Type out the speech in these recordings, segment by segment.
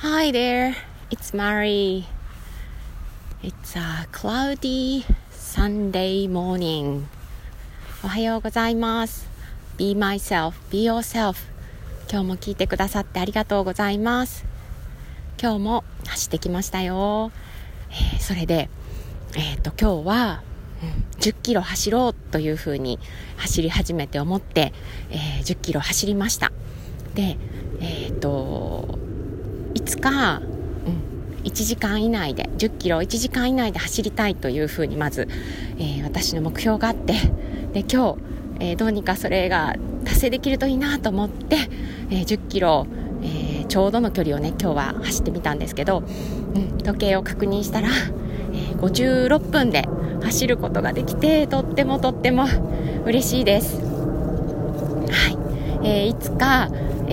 Hi there, it's Mary. It's a cloudy Sunday morning. おはようございます。Be myself, be yourself. 今日も聞いてくださってありがとうございます。今日も走ってきましたよ。えーそれで、えっ、と、今日は、うん10キロ走ろうというふうに走り始めて思って、えー10キロ走りました。で、えっ、と、つか、うん、1時間以内で10キロ1時間以内で走りたいというふうにまず、えー私の目標があってで今日、えーどうにかそれが達成できるといいなと思って、えー10キロ、えーちょうどの距離をね今日は走ってみたんですけど、うん、時計を確認したら、えー56分で走ることができてとってもとっても嬉しいです。はい、えーいつか、え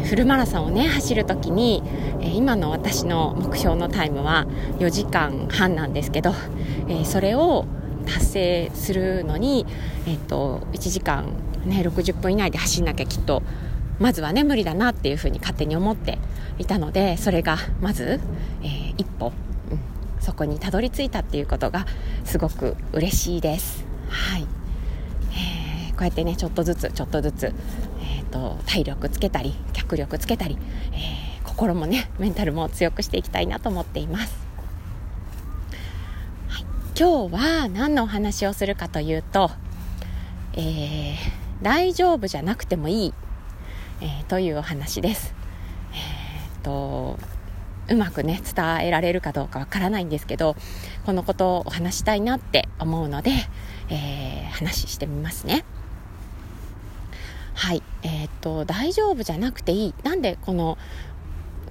ーフルマラソンをね走るときに、えー今の私の目標のタイムは4時間半なんですけど、えーそれを達成するのに、えっと1時間、ね、60分以内で走んなきゃきっとまずはね無理だなっていうふうに勝手に思っていたのでそれがまず、えー一歩、うんそこにたどり着いたっていうことがすごく嬉しいです。はいえーこうやってねちょっとずつちょっとずつ、えー、と体力つけたり脚力つけたり、えー心もねメンタルも強くしていきたいなと思っています、はい、今日は何のお話をするかというと、えー大丈夫じゃなくてもいい、えーというお話です。えーとうまくね伝えられるかどうかわからないんですけどこのことをお話したいなって思うので、えー話してみますね。はい。えーっと大丈夫じゃなくていい。なんでこの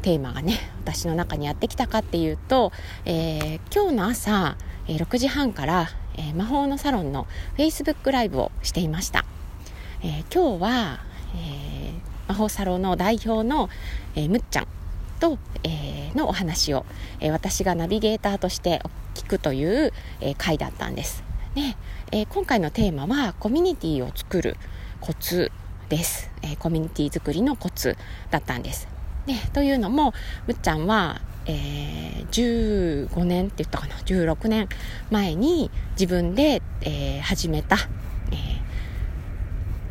テーマがね私の中にやってきたかっていうと、えー今日の朝、えー6時半から、えー魔法のサロンの Facebook ライブをしていました、えー今日は、えー魔法サロンの代表の、えーむっちゃんと、えーのお話を、えー私がナビゲーターとして聞くという、えー回だったんです。で、えー今回のテーマはコミュニティを作るコツです、えーコミュニティ作りのコツだったんです。でというのもむっちゃんは、えー15年って言ったかな？16年前に自分で、えー始めた、えー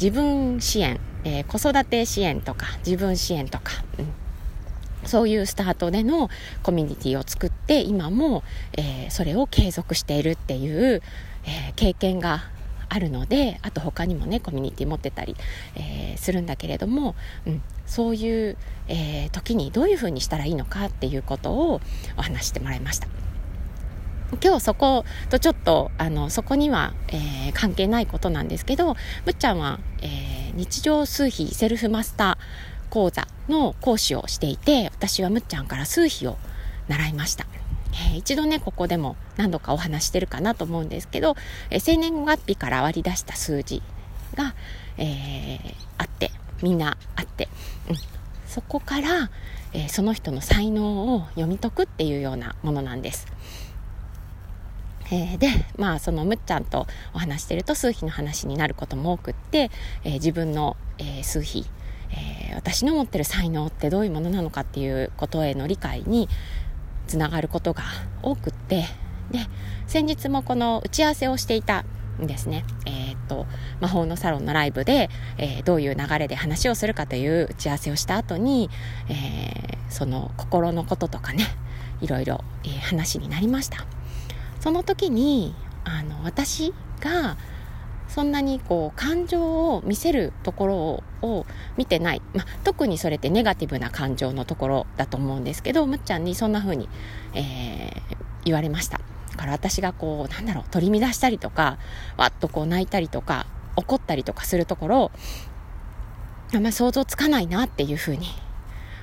自分支援、えー子育て支援とか自分支援とか、うん。そういうスタートでのコミュニティを作って今も、えーそれを継続しているっていう、えー経験があるのであと他にもねコミュニティ持ってたり、えーするんだけれども、うん、そういう、えー時にどういうふうにしたらいいのかっていうことをお話してもらいました。今日そことちょっとあのそこには、えー関係ないことなんですけどむっちゃんは、え日常数比セルフマスター講座の講師をしていて私はむっちゃんから数比を習いました、えー一度ねここでも何度かお話してるかなと思うんですけど、えー生年月日から割り出した数字が、えーあってみんなあって、うん、そこから、えその人の才能を読み解くっていうようなものなんです。えでまあそのむっちゃんとお話してると数比の話になることも多くって、えー自分の、えー数比、え私の持ってる才能ってどういうものなのかっていうことへの理解につながることが多くってで先日もこの打ち合わせをしていたんですね、えーっと魔法のサロンのライブで、えーどういう流れで話をするかという打ち合わせをした後に、えーその心のこととかねいろいろ、えー話になりました。その時にあの私がそんなにこう感情を見せるところを見てない、ま、特にそれってネガティブな感情のところだと思うんですけどむっちゃんにそんな風に、えー言われました。だから私がこうなんだろう取り乱したりとかわっとこう泣いたりとか怒ったりとかするところあんまり想像つかないなっていう風に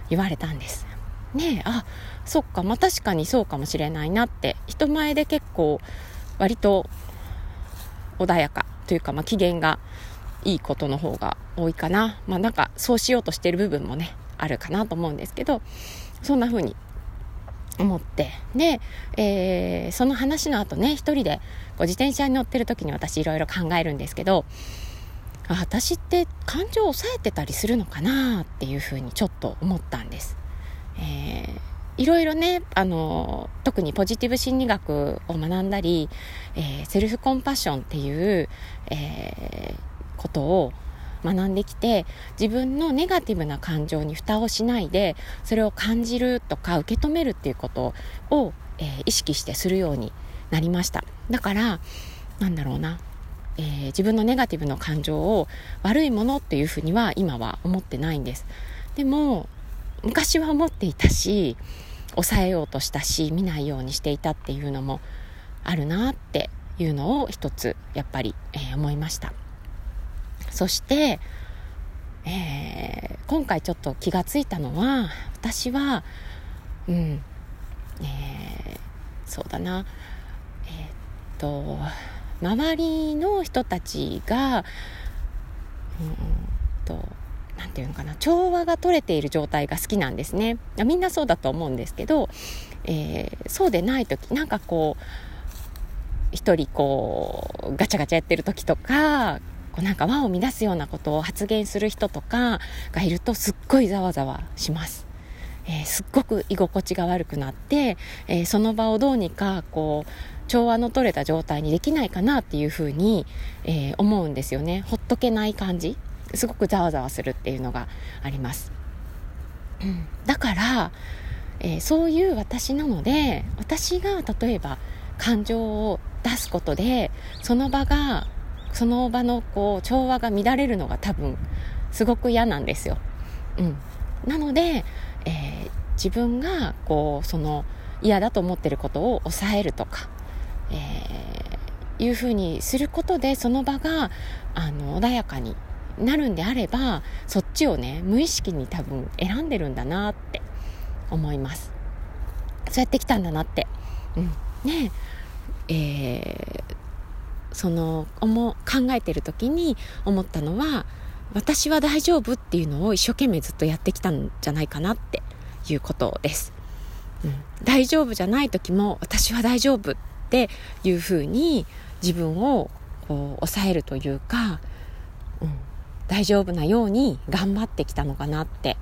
言われたんです。ねえあそっかまあ確かにそうかもしれないなって人前で結構割と穏やか。というか、まあ、機嫌がいいことの方が多いかな。まあなんかそうしようとしてる部分もねあるかなと思うんですけどそんな風に思って。で、えーその話の後ね一人でこう自転車に乗ってる時に私いろいろ考えるんですけど私って感情を抑えてたりするのかなっていうふうにちょっと思ったんです、えーいろいろね、あの、特にポジティブ心理学を学んだり、えー、セルフコンパッションっていう、えー、ことを学んできて自分のネガティブな感情に蓋をしないでそれを感じるとか受け止めるっていうことを、えー、意識してするようになりました。だからなんだろうな、えー、自分のネガティブな感情を悪いものっていうふうには今は思ってないんです。でも昔は思っていたし抑えようとしたし見ないようにしていたっていうのもあるなっていうのを一つやっぱり、えー、思いました。そして、えー、今回ちょっと気がついたのは私はうん、えー、そうだな。えー、っと周りの人たちがうんと何て言うのかな調和が取れている状態が好きなんですね。みんなそうだと思うんですけど、えー、そうでない時なんかこう一人こうガチャガチャやってる時とかこうなんか輪を乱すようなことを発言する人とかがいるとすっごいざわざわします。えー、すっごく居心地が悪くなって、えー、その場をどうにかこう調和の取れた状態にできないかなっていうふうに、えー、思うんですよね。ほっとけない感じ。すごくざわざわするっていうのがあります、うん、だから、えー、そういう私なので私が例えば感情を出すことでその場がその場のこう調和が乱れるのが多分すごく嫌なんですよ、うん、なので、えー、自分がこうその嫌だと思ってることを抑えるとか、えー、いうふうにすることでその場があの穏やかになるんであればそっちをね無意識に多分選んでるんだなって思います。そうやってきたんだなって、うん、ね。えー、その思考えてる時に思ったのは私は大丈夫っていうのを一生懸命ずっとやってきたんじゃないかなっていうことです、うん、大丈夫じゃない時も私は大丈夫っていうふうに自分をこう抑えるというか、うん、大丈夫なように頑張ってきたのかなって、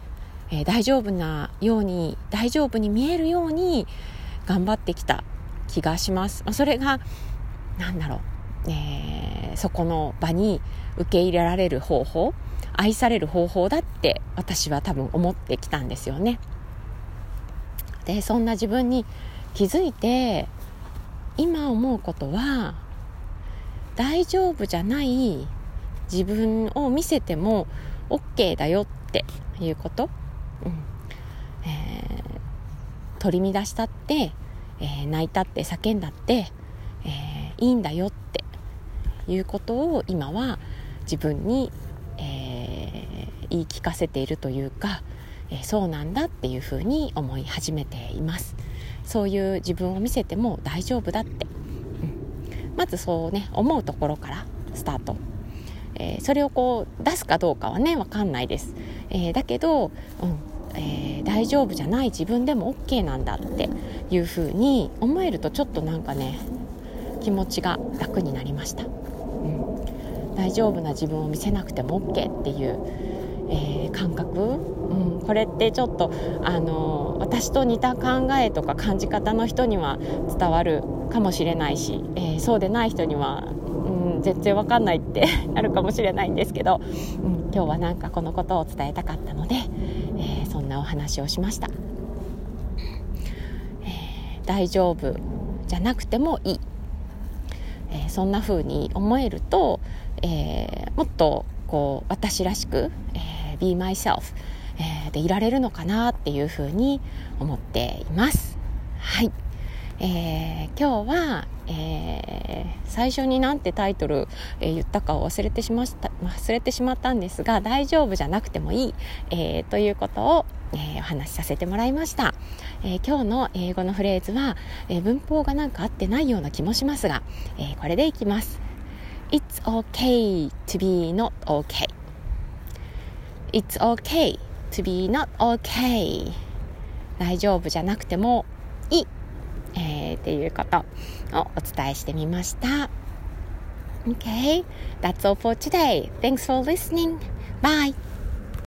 えー、大丈夫なように大丈夫に見えるように頑張ってきた気がします。それが何だろう、えー、そこの場に受け入れられる方法愛される方法だって私は多分思ってきたんですよね。でそんな自分に気づいて今思うことは大丈夫じゃない自分を見せても OK だよっていうこと、うん。えー、取り乱したって、えー、泣いたって叫んだって、えー、いいんだよっていうことを今は自分に、え言い聞かせているというか、えそうなんだっていうふうに思い始めています。そういう自分を見せても大丈夫だって、うん、まずそうね思うところからスタート。えー、それをこう出すかどうかはね分かんないです、えー、だけど、うんえー、大丈夫じゃない自分でも OK なんだっていうふうに思えるとちょっとなんかね気持ちが楽になりました、うん、大丈夫な自分を見せなくても OK っていう、えー、感覚、うん、これってちょっとあの私と似た考えとか感じ方の人には伝わるかもしれないし、えー、そうでない人には全然わかんないって なるかもしれないんですけど、うん、今日はなんかこのことを伝えたかったので、えー、そんなお話をしました、えー、大丈夫じゃなくてもいい、えー、そんな風に思えると、えもっとこう私らしく、え be myself、えでいられるのかなっていう風に思っています。はい、え今日はえー、最初になんてタイトル、えー、言ったかを忘れてしました忘れてしまったんですが大丈夫じゃなくてもいい、えー、ということを、えお話しさせてもらいました、え今日の英語のフレーズは、え文法がなんか合ってないような気もしますが、えこれでいきます。It's okay to be not okay. It's okay to be not okay. 大丈夫じゃなくてもていうことをお伝えしてみました。Okay, that's all for today. Thanks for listening. Bye.